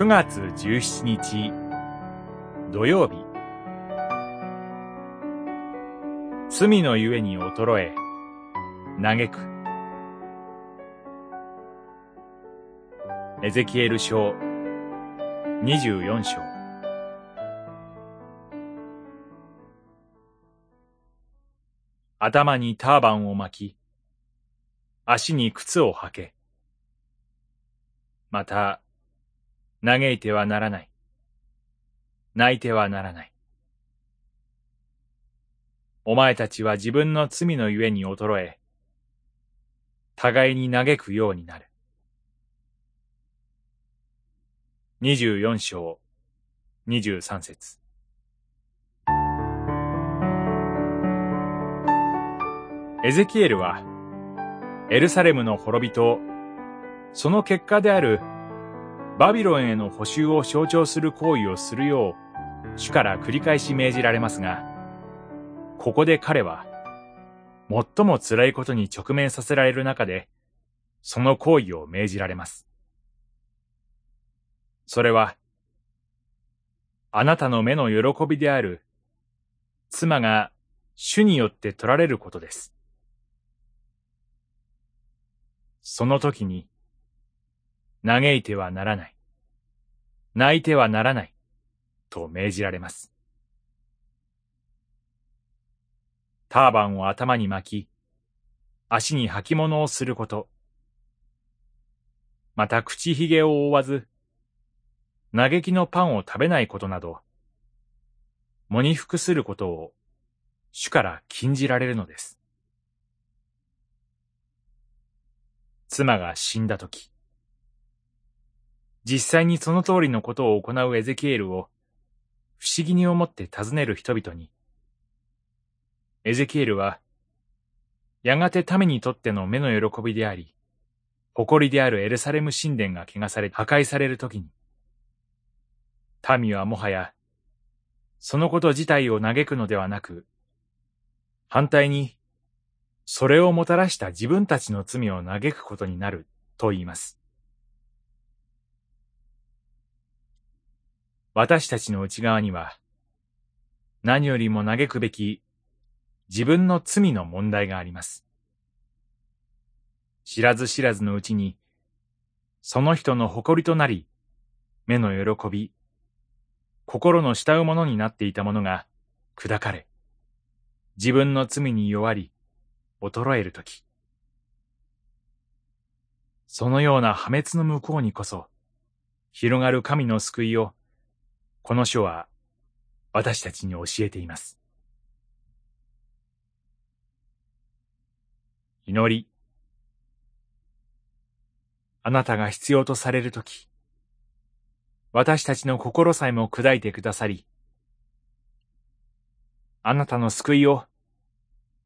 9月17日土曜日。罪のゆえに衰え嘆く。エゼキエル書24章。頭にターバンを巻き足に靴を履け。また嘆いてはならない。泣いてはならない。お前たちは自分の罪のゆえに衰え、互いに嘆くようになる。二十四章、二十三節。エゼキエルは、エルサレムの滅びと、その結果であるバビロンへの補修を象徴する行為をするよう、主から繰り返し命じられますが、ここで彼は、最も辛いことに直面させられる中で、その行為を命じられます。それは、あなたの目の喜びである、妻が主によって取られることです。その時に、嘆いてはならない。泣いてはならない。と命じられます。ターバンを頭に巻き、足に履物をすること。また口ひげを覆わず、嘆きのパンを食べないことなど、喪に服することを主から禁じられるのです。妻が死んだとき、実際にその通りのことを行うエゼキエルを不思議に思って尋ねる人々に、エゼキエルは、やがて民にとっての目の喜びであり、誇りであるエルサレム神殿が汚され破壊されるときに、民はもはや、そのこと自体を嘆くのではなく、反対に、それをもたらした自分たちの罪を嘆くことになると言います。私たちの内側には、何よりも嘆くべき自分の罪の問題があります。知らず知らずのうちに、その人の誇りとなり、目の喜び、心の慕うものになっていたものが砕かれ、自分の罪に弱り、衰えるとき、そのような破滅の向こうにこそ、広がる神の救いをこの書は私たちに教えています。祈り。あなたが必要とされるとき、私たちの心さえも砕いてくださり、あなたの救いを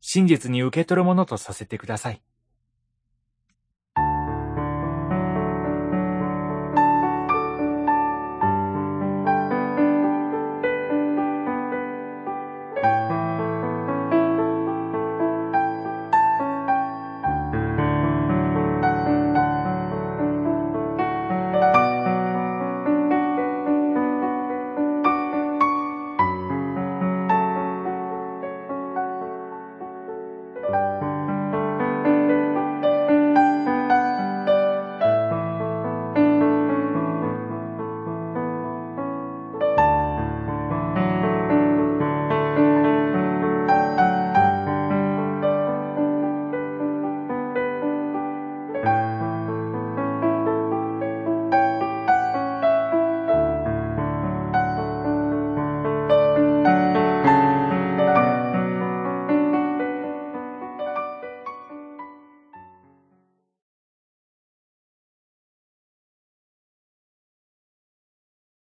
真実に受け取るものとさせてください。